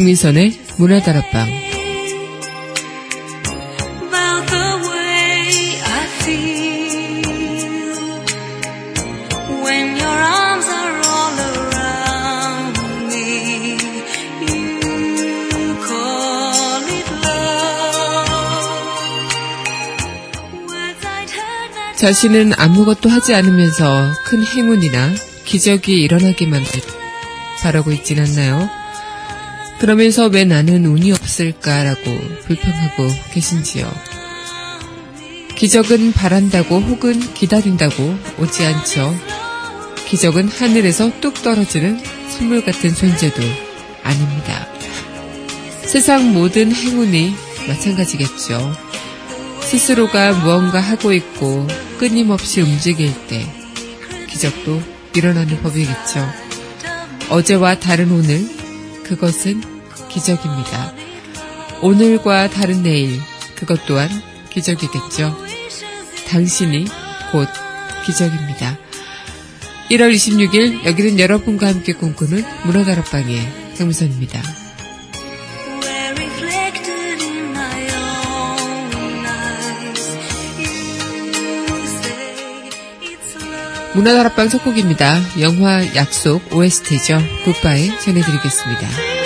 강민선의 문화다락방 자신은 아무것도 하지 않으면서 큰 행운이나 기적이 일어나기만 바라고 있진 않나요? 그러면서 왜 나는 운이 없을까라고 불평하고 계신지요. 기적은 바란다고 혹은 기다린다고 오지 않죠. 기적은 하늘에서 뚝 떨어지는 선물 같은 존재도 아닙니다. 세상 모든 행운이 마찬가지겠죠. 스스로가 무언가 하고 있고 끊임없이 움직일 때 기적도 일어나는 법이겠죠. 어제와 다른 오늘, 그것은 기적입니다. 오늘과 다른 내일, 그것 또한 기적이겠죠. 당신이 곧 기적입니다. 1월 26일 여기는 여러분과 함께 꿈꾸는 문화다락방의 강미선입니다. 문화다락방 첫 곡입니다. 영화 약속 OST죠. 굿바이 전해드리겠습니다.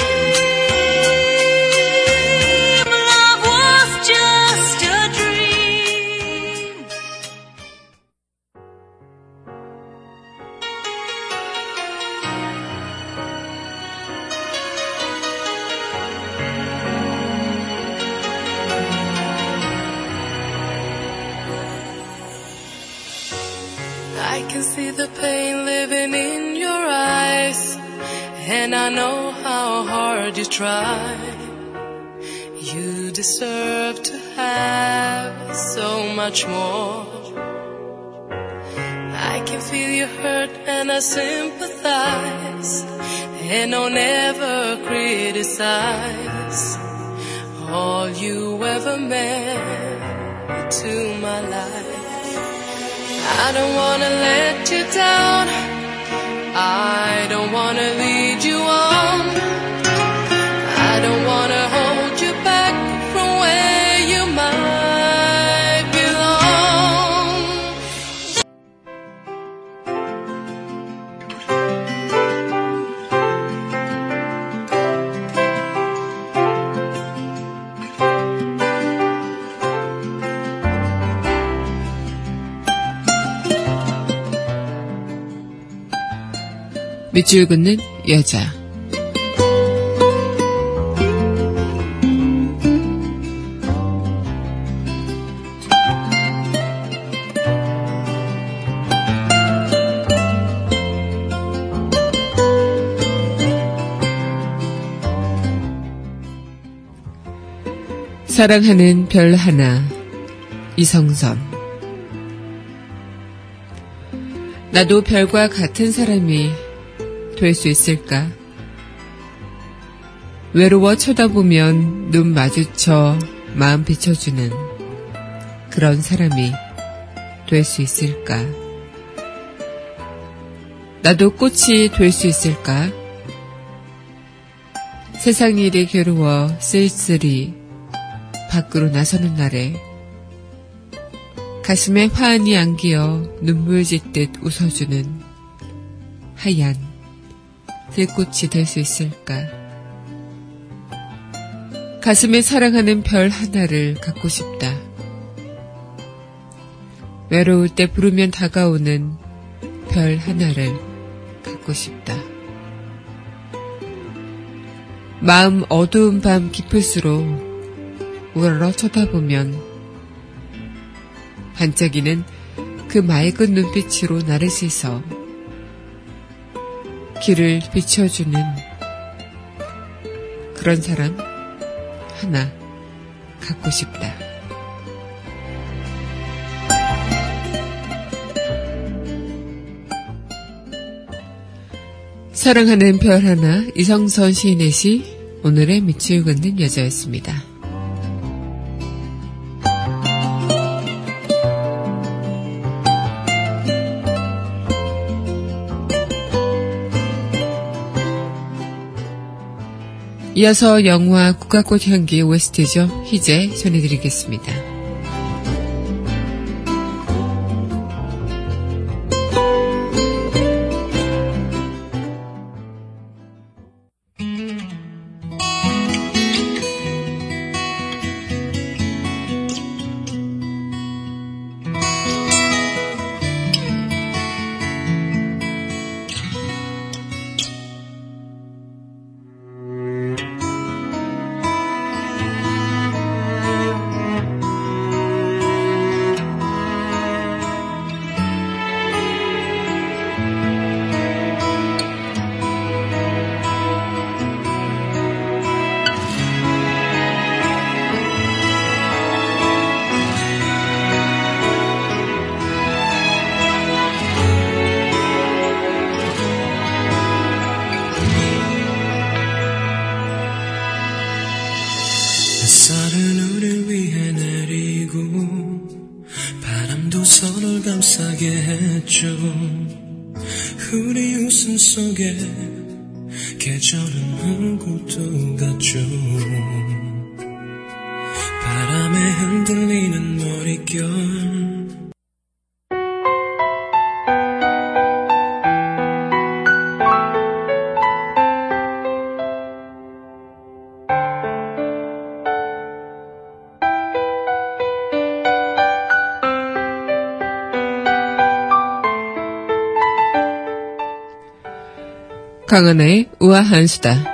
Criticize all you ever meant to my life. I don't wanna let you down. I don't wanna lead 밑줄 긋는 여자. 사랑하는 별 하나, 이성선. 나도 별과 같은 사람이 될 수 있을까? 외로워 쳐다보면 눈 마주쳐 마음 비춰주는 그런 사람이 될 수 있을까? 나도 꽃이 될 수 있을까? 세상 일이 괴로워 쓸쓸히 밖으로 나서는 날에 가슴에 화환이 안기어 눈물 짓듯 웃어주는 하얀 들꽃이 될 수 있을까? 가슴에 사랑하는 별 하나를 갖고 싶다. 외로울 때 부르면 다가오는 별 하나를 갖고 싶다. 마음 어두운 밤 깊을수록 우러러 쳐다보면 반짝이는 그 맑은 눈빛으로 나를 씻어 길을 비춰주는 그런 사람 하나 갖고 싶다. 사랑하는 별 하나 이성선 시인의 시 오늘의 밑을 긋는 여자였습니다. 이어서 영화 국가꽃 향기 OST죠. 희재 전해드리겠습니다. 했죠 우리 웃음 속에 계절은 또 갔죠. 바람에 흔들리는 머릿결 강은혜의 우아한 수다.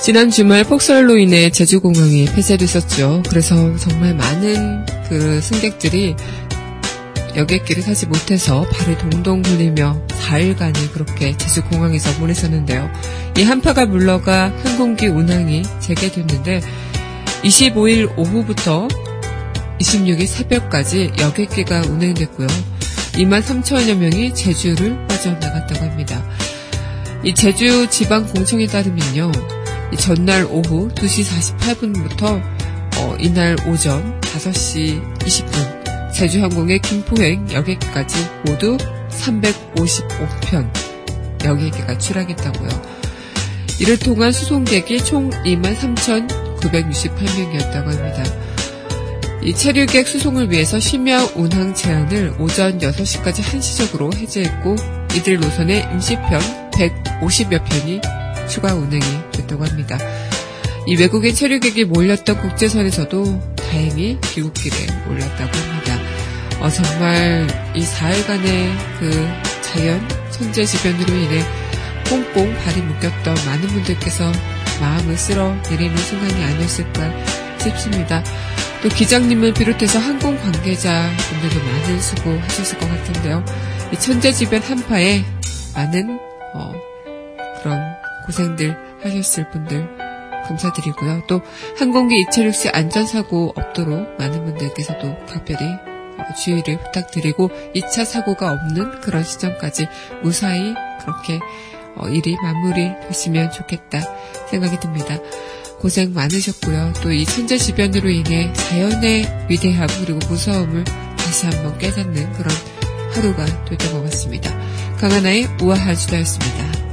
지난 주말 폭설로 인해 제주공항이 폐쇄됐었죠. 그래서 정말 많은 그 승객들이 여객기를 타지 못해서 발을 동동 굴리며 4일간을 그렇게 제주공항에서 보냈었는데요. 이 한파가 물러가 항공기 운항이 재개됐는데 25일 오후부터 26일 새벽까지 여객기가 운행됐고요. 2만 3천여 명이 제주를 빠져나갔다고 합니다. 이 제주 지방공청에 따르면요. 이 전날 오후 2시 48분부터 어, 이날 오전 5시 20분 제주항공의 김포행 여객기까지 모두 355편 여객기가 출항했다고요. 이를 통한 수송객이 총 2만 3,968명이었다고 합니다. 이 체류객 수송을 위해서 심야 운항 제한을 오전 6시까지 한시적으로 해제했고 이들 노선의 임시편 150여 편이 추가 운행이 됐다고 합니다. 이 외국인 체류객이 몰렸던 국제선에서도 다행히 귀국길에 올랐다고 합니다. 어, 정말 이 4일간의 그 자연 천재지변으로 인해 꽁꽁 발이 묶였던 많은 분들께서 마음을 쓸어 내리는 순간이 아니었을까 싶습니다. 또 기장님을 비롯해서 항공 관계자 분들도 많은 수고하셨을 것 같은데요. 이 천재지변 한파에 많은 어, 그런 고생들 하셨을 분들 감사드리고요. 또 항공기 이착륙 시 안전사고 없도록 많은 분들께서도 각별히 어, 주의를 부탁드리고 2차 사고가 없는 그런 시점까지 무사히 그렇게 어, 일이 마무리됐으면 좋겠다 생각이 듭니다. 고생 많으셨고요. 또 이 천재지변으로 인해 자연의 위대함 그리고 무서움을 다시 한번 깨닫는 그런 하루가 됐던 것 같습니다. 강하나의 우아한 수다였습니다.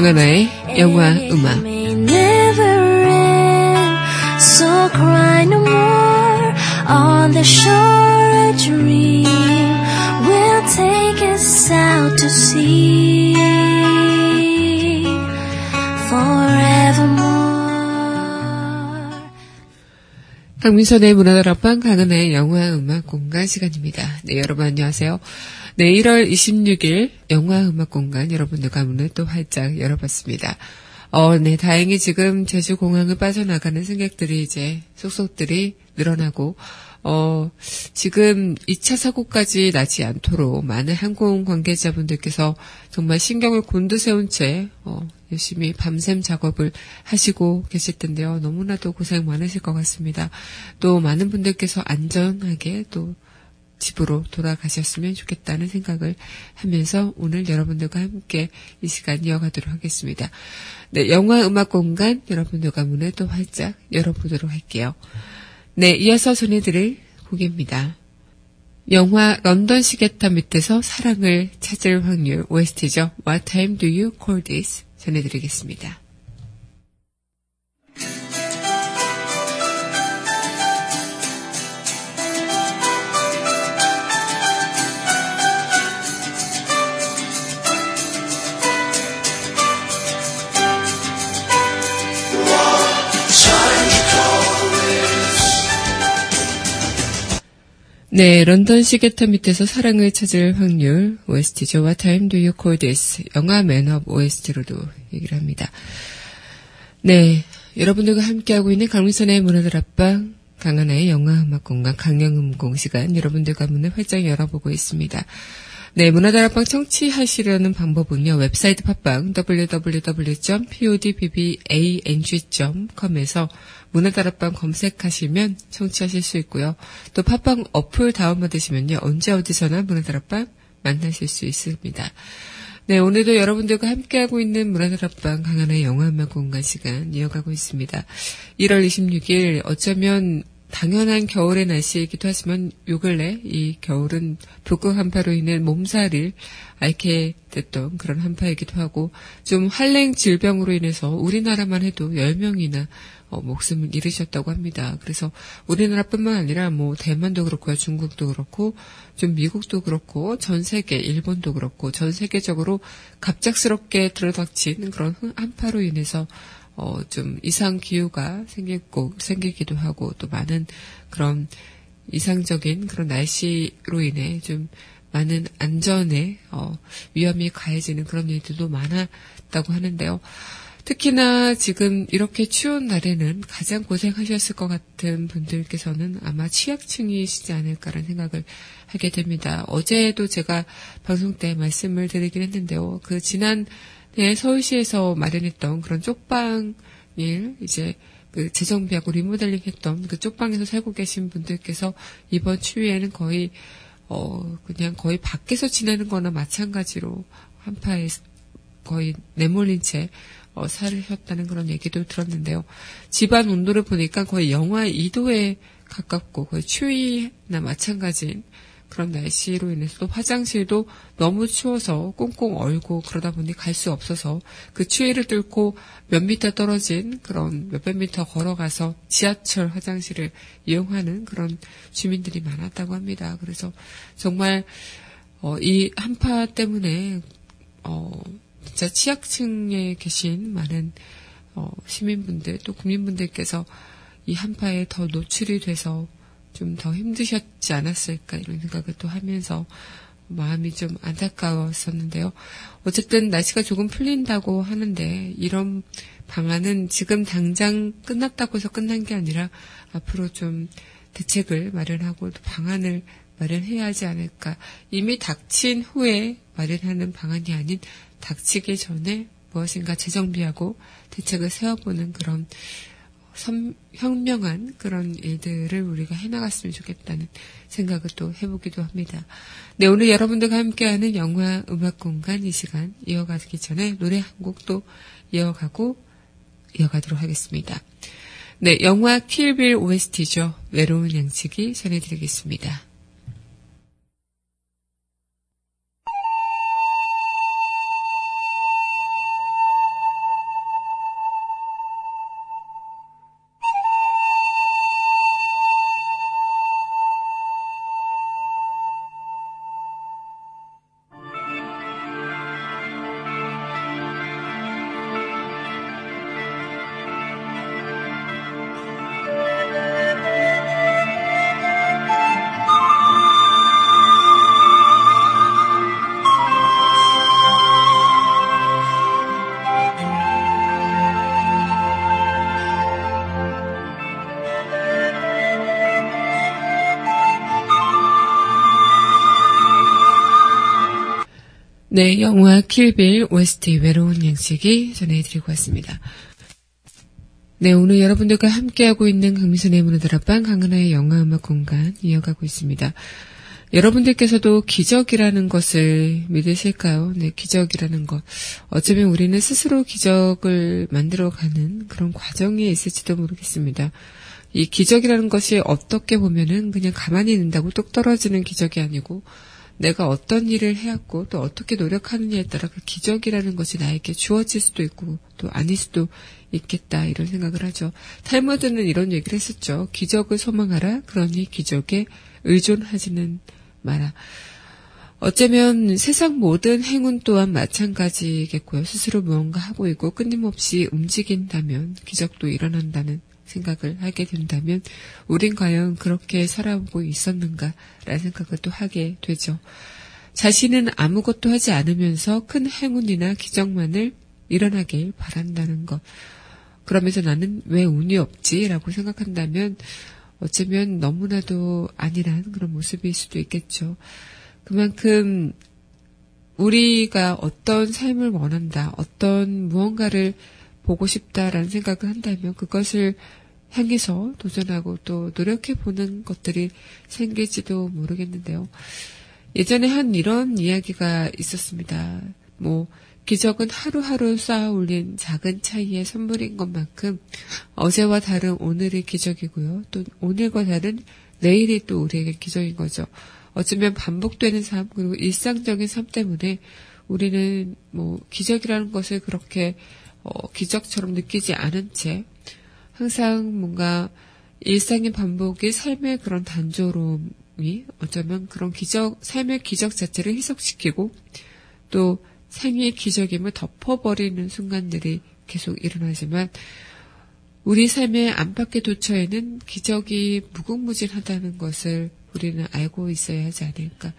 강하나의 영화 음악. It 강민선의 문화다락방 강은의 영화 음악 공간 시간입니다. 네, 여러분 안녕하세요. 네, 1월 26일 영화 음악 공간 여러분들과 문을 또 활짝 열어봤습니다. 어, 네, 다행히 지금 제주 공항을 빠져나가는 승객들이 이제 속속들이 늘어나고, 어, 지금 2차 사고까지 나지 않도록 많은 항공 관계자분들께서 정말 신경을 곤두세운 채, 어, 열심히 밤샘 작업을 하시고 계실 텐데요. 너무나도 고생 많으실 것 같습니다. 또 많은 분들께서 안전하게 또 집으로 돌아가셨으면 좋겠다는 생각을 하면서 오늘 여러분들과 함께 이 시간 이어가도록 하겠습니다. 네, 영화 음악 공간 여러분들과 문을 또 활짝 열어보도록 할게요. 네, 이어서 전해드릴 곡입니다. 영화 런던 시계탑 밑에서 사랑을 찾을 확률 OST죠. What time do you call this? 전해드리겠습니다. 네, 런던 시계탑 밑에서 사랑을 찾을 확률 OST죠. What time do you call this? 영화 맨업 OST로도 얘기를 합니다. 네, 여러분들과 함께하고 있는 강민선의 문화들 앞방 강하나의 영화 음악 공간 강영음공 시간 여러분들과 문을 활짝 열어보고 있습니다. 네, 문화들 앞방 청취하시려는 방법은요. 웹사이트 팟빵 www.podbbang.com에서 문화다락방 검색하시면 청취하실 수 있고요. 또 팟빵 어플 다운받으시면요. 언제 어디서나 문화다락방 만나실 수 있습니다. 네, 오늘도 여러분들과 함께하고 있는 문화다락방 강한의 영화음악 공간 시간 이어가고 있습니다. 1월 26일 어쩌면 당연한 겨울의 날씨이기도 하지만 요 근래 이 겨울은 북극 한파로 인해 몸살을 앓게 됐던 그런 한파이기도 하고 좀 한랭 질병으로 인해서 우리나라만 해도 10명이나 어, 목숨을 잃으셨다고 합니다. 그래서 우리나라뿐만 아니라 뭐 대만도 그렇고요, 중국도 그렇고 좀 미국도 그렇고 전 세계 일본도 그렇고 전 세계적으로 갑작스럽게 들어닥친 그런 한파로 인해서 어, 좀 이상 기후가 생기고 생기기도 하고 또 많은 그런 이상적인 그런 날씨로 인해 좀 많은 안전에 어, 위험이 가해지는 그런 일들도 많았다고 하는데요. 특히나 지금 이렇게 추운 날에는 가장 고생하셨을 것 같은 분들께서는 아마 취약층이시지 않을까라는 생각을 하게 됩니다. 어제도 제가 방송 때 말씀을 드리긴 했는데요. 그 지난 해 서울시에서 마련했던 그런 쪽방일 이제 그 재정비하고 리모델링 했던 그 쪽방에서 살고 계신 분들께서 이번 추위에는 거의 어 그냥 거의 밖에서 지내는 거나 마찬가지로 한파에 거의 내몰린 채 어, 살으셨다는 그런 얘기도 들었는데요. 집안 온도를 보니까 거의 영하 2도에 가깝고 거의 추위나 마찬가지인 그런 날씨로 인해서 도 화장실도 너무 추워서 꽁꽁 얼고 그러다 보니 갈 수 없어서 그 추위를 뚫고 몇 미터 떨어진 그런 몇백 미터 걸어가서 지하철 화장실을 이용하는 그런 주민들이 많았다고 합니다. 그래서 정말 어, 이 한파 때문에 어, 진짜 취약층에 계신 많은 어, 시민분들 또 국민분들께서 이 한파에 더 노출이 돼서 좀 더 힘드셨지 않았을까 이런 생각을 또 하면서 마음이 좀 안타까웠었는데요. 어쨌든 날씨가 조금 풀린다고 하는데 이런 방안은 지금 당장 끝났다고 해서 끝난 게 아니라 앞으로 좀 대책을 마련하고 또 방안을 마련해야 하지 않을까. 이미 닥친 후에 마련하는 방안이 아닌 닥치기 전에 무엇인가 재정비하고 대책을 세워보는 그런 선, 현명한 그런 일들을 우리가 해나갔으면 좋겠다는 생각을 또 해보기도 합니다. 네, 오늘 여러분들과 함께하는 영화 음악 공간 이 시간 이어가기 전에 노래 한 곡도 이어가고 이어가도록 하겠습니다. 네, 영화 킬빌 OST죠. 외로운 양치기 전해드리겠습니다. 네, 영화 킬빌 OST 외로운 양식이 전해드리고 왔습니다. 네, 오늘 여러분들과 함께하고 있는 강미선의 문화들 앞방 강은하의 영화음악 공간 이어가고 있습니다. 여러분들께서도 기적이라는 것을 믿으실까요? 네, 기적이라는 것. 어쩌면 우리는 스스로 기적을 만들어가는 그런 과정에 있을지도 모르겠습니다. 이 기적이라는 것이 어떻게 보면은 그냥 가만히 있는다고 똑 떨어지는 기적이 아니고 내가 어떤 일을 해왔고 또 어떻게 노력하느냐에 따라 그 기적이라는 것이 나에게 주어질 수도 있고 또 아닐 수도 있겠다 이런 생각을 하죠. 탈무드는 이런 얘기를 했었죠. 기적을 소망하라. 그러니 기적에 의존하지는 마라. 어쩌면 세상 모든 행운 또한 마찬가지겠고요. 스스로 무언가 하고 있고 끊임없이 움직인다면 기적도 일어난다는 생각을 하게 된다면 우린 과연 그렇게 살아오고 있었는가라는 생각을 또 하게 되죠. 자신은 아무것도 하지 않으면서 큰 행운이나 기적만을 일어나길 바란다는 것. 그러면서 나는 왜 운이 없지라고 생각한다면 어쩌면 너무나도 아니란 그런 모습일 수도 있겠죠. 그만큼 우리가 어떤 삶을 원한다, 어떤 무언가를 보고 싶다라는 생각을 한다면 그것을 향해서 도전하고 또 노력해 보는 것들이 생길지도 모르겠는데요. 예전에 한 이런 이야기가 있었습니다. 뭐, 기적은 하루하루 쌓아 올린 작은 차이의 선물인 것만큼 어제와 다른 오늘의 기적이고요. 또 오늘과 다른 내일이 또 우리에게 기적인 거죠. 어쩌면 반복되는 삶, 그리고 일상적인 삶 때문에 우리는 뭐 기적이라는 것을 그렇게 어, 기적처럼 느끼지 않은 채 항상 뭔가 일상의 반복이 삶의 그런 단조로움이 어쩌면 그런 기적, 삶의 기적 자체를 희석시키고 또 생의 기적임을 덮어버리는 순간들이 계속 일어나지만 우리 삶의 안팎의 도처에는 기적이 무궁무진하다는 것을 우리는 알고 있어야 하지 않을까.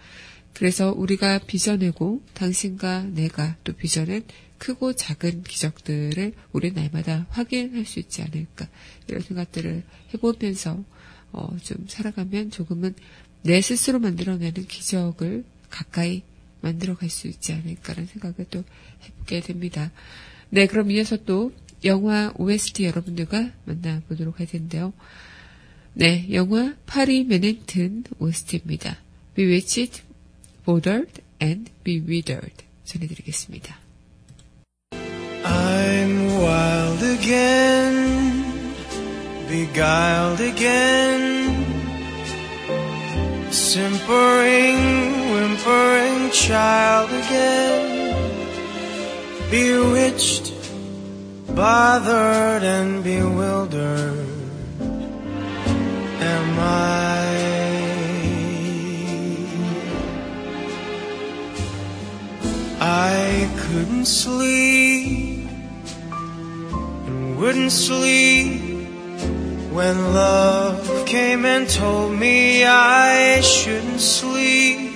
그래서 우리가 빚어내고 당신과 내가 또 빚어낸 크고 작은 기적들을 우리 날마다 확인할 수 있지 않을까 이런 생각들을 해보면서 어, 좀 살아가면 조금은 내 스스로 만들어내는 기적을 가까이 만들어갈 수 있지 않을까라는 생각을 또 해보게 됩니다. 네, 그럼 이어서 또 영화 OST 여러분들과 만나보도록 할 텐데요. 네, 영화 파리 맨해튼 OST입니다. Bewitched, Bothered and Bewildered 전해드리겠습니다. I'm wild again, beguiled again, simpering, whimpering child again, bewitched, bothered and bewildered. Am I? I couldn't sleep wouldn't sleep when love came and told me I shouldn't sleep.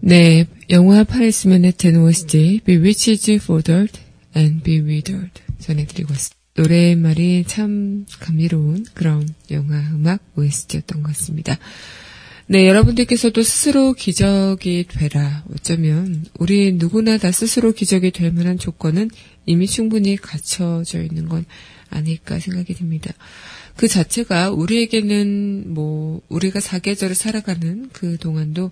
네, 영화 파리스 맨해튼 OST Bewitched, Bothered and Bewildered 전해드리고 왔습니다. 노래말이 참 감미로운 그런 영화 음악 OST였던 것 같습니다. 네, 여러분들께서도 스스로 기적이 되라. 어쩌면 우리 누구나 다 스스로 기적이 될 만한 조건은 이미 충분히 갖춰져 있는 건 아닐까 생각이 듭니다. 그 자체가 우리에게는 뭐 우리가 사계절을 살아가는 그 동안도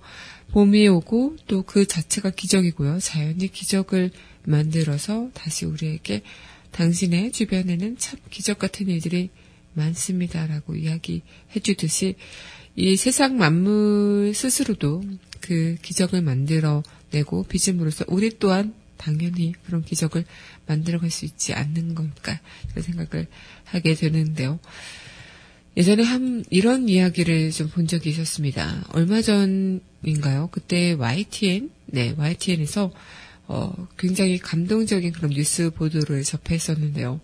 봄이 오고 또 그 자체가 기적이고요. 자연이 기적을 만들어서 다시 우리에게 당신의 주변에는 참 기적 같은 일들이 많습니다라고 이야기해 주듯이 이 세상 만물 스스로도 그 기적을 만들어내고 빚음으로써 우리 또한 당연히 그런 기적을 만들어갈 수 있지 않는 걸까 그런 생각을 하게 되는데요. 예전에 한 이런 이야기를 좀 본 적이 있었습니다. 얼마 전인가요? 그때 YTN, 네 YTN에서 어, 굉장히 감동적인 그런 뉴스 보도를 접했었는데요.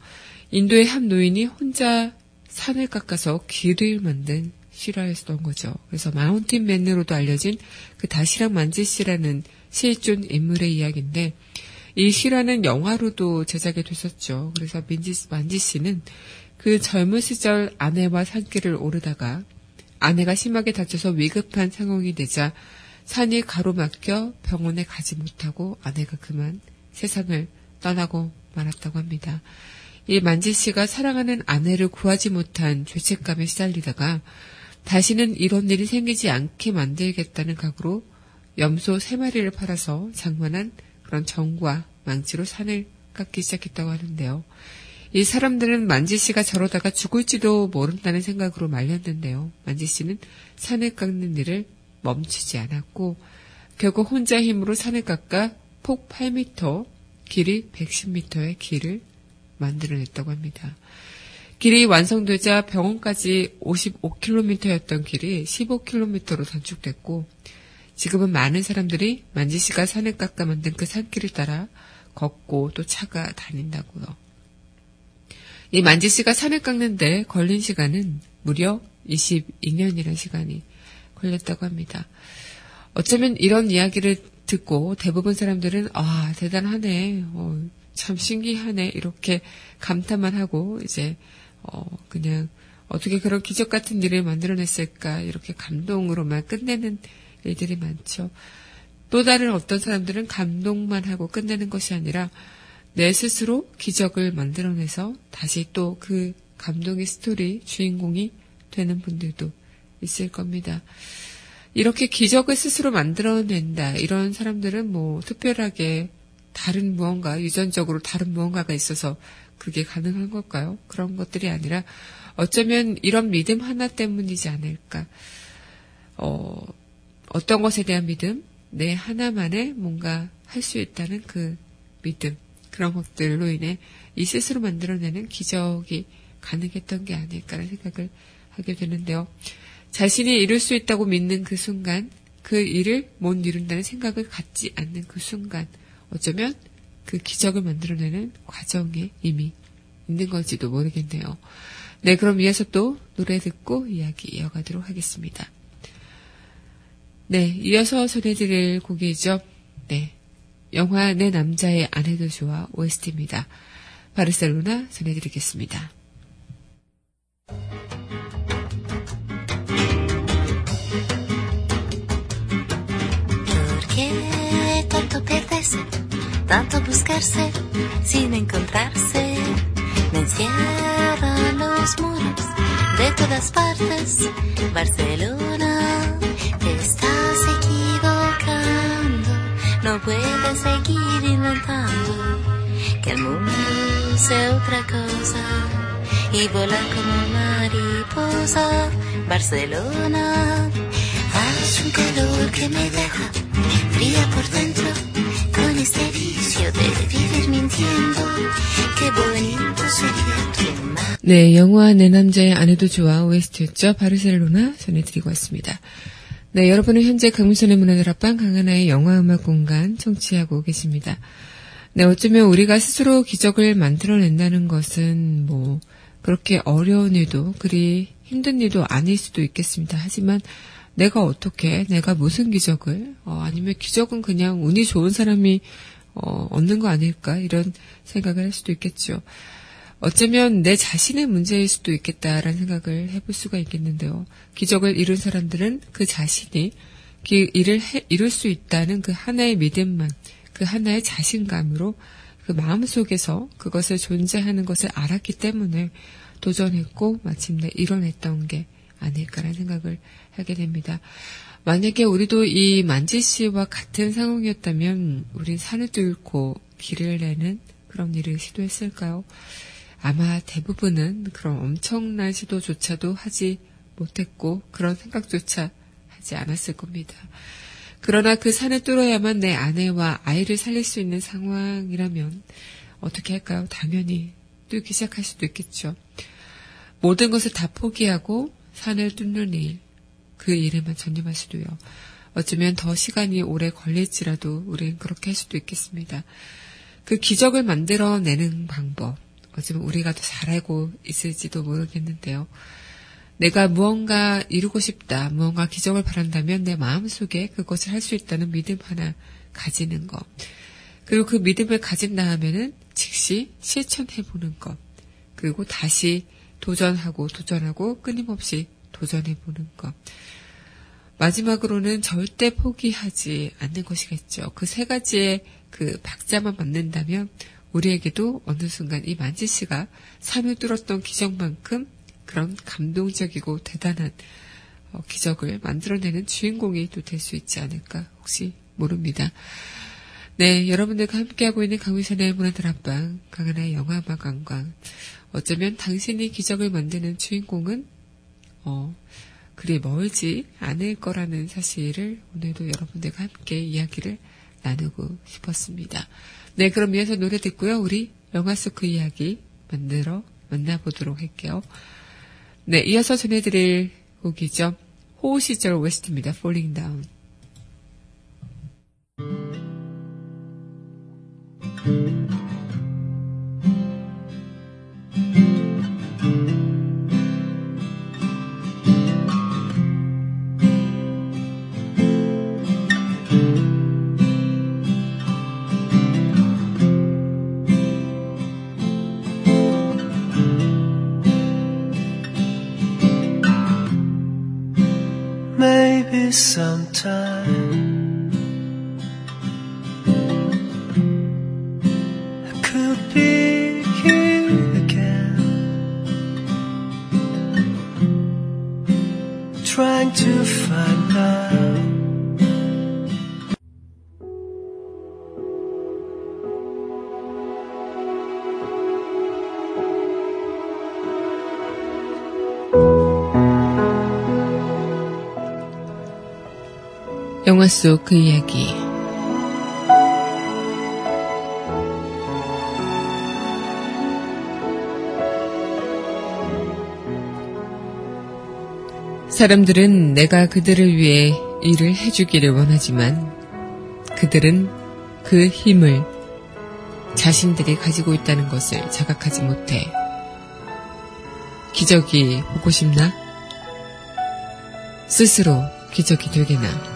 인도의 한 노인이 혼자 산을 깎아서 길을 만든 실화였던 거죠. 그래서 마운틴맨으로도 알려진 그 다시락 만지 씨라는 실존 인물의 이야기인데 이 실화는 영화로도 제작이 됐었죠. 그래서 민지, 만지 씨는 그 젊은 시절 아내와 산길을 오르다가 아내가 심하게 다쳐서 위급한 상황이 되자 산이 가로막혀 병원에 가지 못하고 아내가 그만 세상을 떠나고 말았다고 합니다. 이 만지 씨가 사랑하는 아내를 구하지 못한 죄책감에 시달리다가 다시는 이런 일이 생기지 않게 만들겠다는 각오로 염소 세 마리를 팔아서 장만한 그런 정과 망치로 산을 깎기 시작했다고 하는데요. 이 사람들은 만지 씨가 저러다가 죽을지도 모른다는 생각으로 말렸는데요. 만지 씨는 산을 깎는 일을 멈추지 않았고 결국 혼자 힘으로 산을 깎아 폭 8m, 길이 110m의 길을 만들어냈다고 합니다. 길이 완성되자 병원까지 55km였던 길이 15km로 단축됐고 지금은 많은 사람들이 만지 씨가 산을 깎아 만든 그 산길을 따라 걷고 또 차가 다닌다고요. 이 만지 씨가 산을 깎는데 걸린 시간은 무려 22년이라는 시간이 걸렸다고 합니다. 어쩌면 이런 이야기를 듣고 대부분 사람들은 아 대단하네, 어, 참 신기하네 이렇게 감탄만 하고 이제 어, 그냥 어떻게 그런 기적 같은 일을 만들어냈을까 이렇게 감동으로만 끝내는 일들이 많죠. 또 다른 어떤 사람들은 감동만 하고 끝내는 것이 아니라 내 스스로 기적을 만들어내서 다시 또 그 감동의 스토리 주인공이 되는 분들도 있을 겁니다. 이렇게 기적을 스스로 만들어낸다. 이런 사람들은 뭐 특별하게 다른 무언가, 유전적으로 다른 무언가가 있어서 그게 가능한 걸까요? 그런 것들이 아니라 어쩌면 이런 믿음 하나 때문이지 않을까. 어, 어떤 것에 대한 믿음, 내 하나만의 뭔가 할 수 있다는 그 믿음, 그런 것들로 인해 이 스스로 만들어내는 기적이 가능했던 게 아닐까라는 생각을 하게 되는데요. 자신이 이룰 수 있다고 믿는 그 순간, 그 일을 못 이룬다는 생각을 갖지 않는 그 순간, 어쩌면 그 기적을 만들어내는 과정에 이미 있는 건지도 모르겠네요. 네, 그럼 이어서 또 노래 듣고 이야기 이어가도록 하겠습니다. 네, 이어서 전해드릴 곡이죠. 네, 영화 내 남자의 아내도 좋아 OST입니다. 바르셀로나 전해드리겠습니다. Tanto buscarse, sin encontrarse, me encierran los muros de todas partes. Barcelona, te estás equivocando, no puedes seguir inventando que el mundo sea otra cosa y volar como mariposa. Barcelona, haz un calor que me deja fría por dentro 네, 영화 내 남자의 아내도 좋아 OST였죠. 바르셀로나 전해드리고 왔습니다. 네, 여러분은 현재 강민선의 문화들 앞방 강하나의 영화음악 공간 청취하고 계십니다. 네, 어쩌면 우리가 스스로 기적을 만들어낸다는 것은 뭐 그렇게 어려운 일도 그리 힘든 일도 아닐 수도 있겠습니다. 하지만 내가 어떻게, 내가 무슨 기적을, 어, 아니면 기적은 그냥 운이 좋은 사람이 어, 얻는 거 아닐까 이런 생각을 할 수도 있겠죠. 어쩌면 내 자신의 문제일 수도 있겠다라는 생각을 해볼 수가 있겠는데요. 기적을 이룬 사람들은 그 자신이 그 일을 해, 이룰 수 있다는 그 하나의 믿음만, 그 하나의 자신감으로 그 마음 속에서 그것을 존재하는 것을 알았기 때문에 도전했고 마침내 이뤄냈던 게 아닐까라는 생각을 하게 됩니다. 만약에 우리도 이 만지 씨와 같은 상황이었다면 우린 산을 뚫고 길을 내는 그런 일을 시도했을까요? 아마 대부분은 그런 엄청난 시도조차도 하지 못했고 그런 생각조차 하지 않았을 겁니다. 그러나 그 산을 뚫어야만 내 아내와 아이를 살릴 수 있는 상황이라면 어떻게 할까요? 당연히 뚫기 시작할 수도 있겠죠. 모든 것을 다 포기하고 산을 뚫는 일, 그 일에만 전념할 수도요. 어쩌면 더 시간이 오래 걸릴지라도 우리는 그렇게 할 수도 있겠습니다. 그 기적을 만들어내는 방법, 어쩌면 우리가 더 잘 알고 있을지도 모르겠는데요. 내가 무언가 이루고 싶다, 무언가 기적을 바란다면 내 마음속에 그것을 할 수 있다는 믿음 하나 가지는 것. 그리고 그 믿음을 가진 다음에는 즉시 실천해보는 것. 그리고 다시 도전하고 도전하고 끊임없이 도전해보는 것. 마지막으로는 절대 포기하지 않는 것이겠죠. 그 세 가지의 그 박자만 맞는다면 우리에게도 어느 순간 이 만지 씨가 삶을 뚫었던 기적만큼 그런 감동적이고 대단한 어, 기적을 만들어내는 주인공이 또 될 수 있지 않을까 혹시 모릅니다. 네, 여러분들과 함께하고 있는 강วิ선의 문화들 앞방, 강하나의 영화음악 관광. 어쩌면 당신이 기적을 만드는 주인공은 어, 그리 멀지 않을 거라는 사실을 오늘도 여러분들과 함께 이야기를 나누고 싶었습니다. 네, 그럼 이어서 노래 듣고요. 우리 영화 속 그 이야기 만들어 만나보도록 할게요. 네, 이어서 전해드릴 곡이죠. 호우 시절 웨스트입니다. Falling Down. Sometime 영화 속 그 이야기. 사람들은 내가 그들을 위해 일을 해주기를 원하지만 그들은 그 힘을 자신들이 가지고 있다는 것을 자각하지 못해. 기적이 보고 싶나? 스스로 기적이 되게나.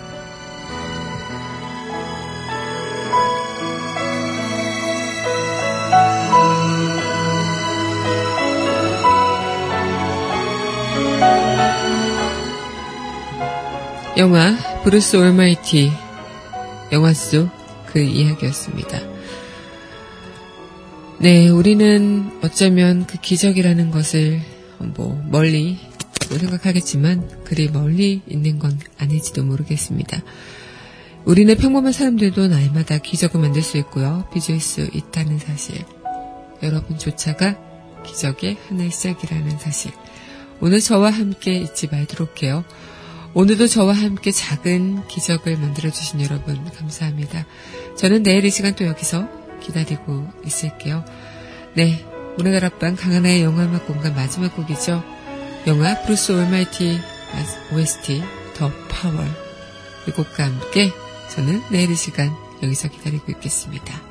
영화 브루스 올마이티 영화 속 그 이야기였습니다. 네, 우리는 어쩌면 그 기적이라는 것을 뭐 멀리 생각하겠지만 그리 멀리 있는 건 아닐지도 모르겠습니다. 우리는 평범한 사람들도 날마다 기적을 만들 수 있고요. 빚을 수 있다는 사실. 여러분조차가 기적의 하나의 시작이라는 사실. 오늘 저와 함께 잊지 말도록 해요. 오늘도 저와 함께 작은 기적을 만들어주신 여러분 감사합니다. 저는 내일 이 시간 또 여기서 기다리고 있을게요. 네, 오늘 다락방 강하나의 영화 음악 공간 마지막 곡이죠. 영화 브루스 올마이티 OST The Power 이 곡과 함께 저는 내일 이 시간 여기서 기다리고 있겠습니다.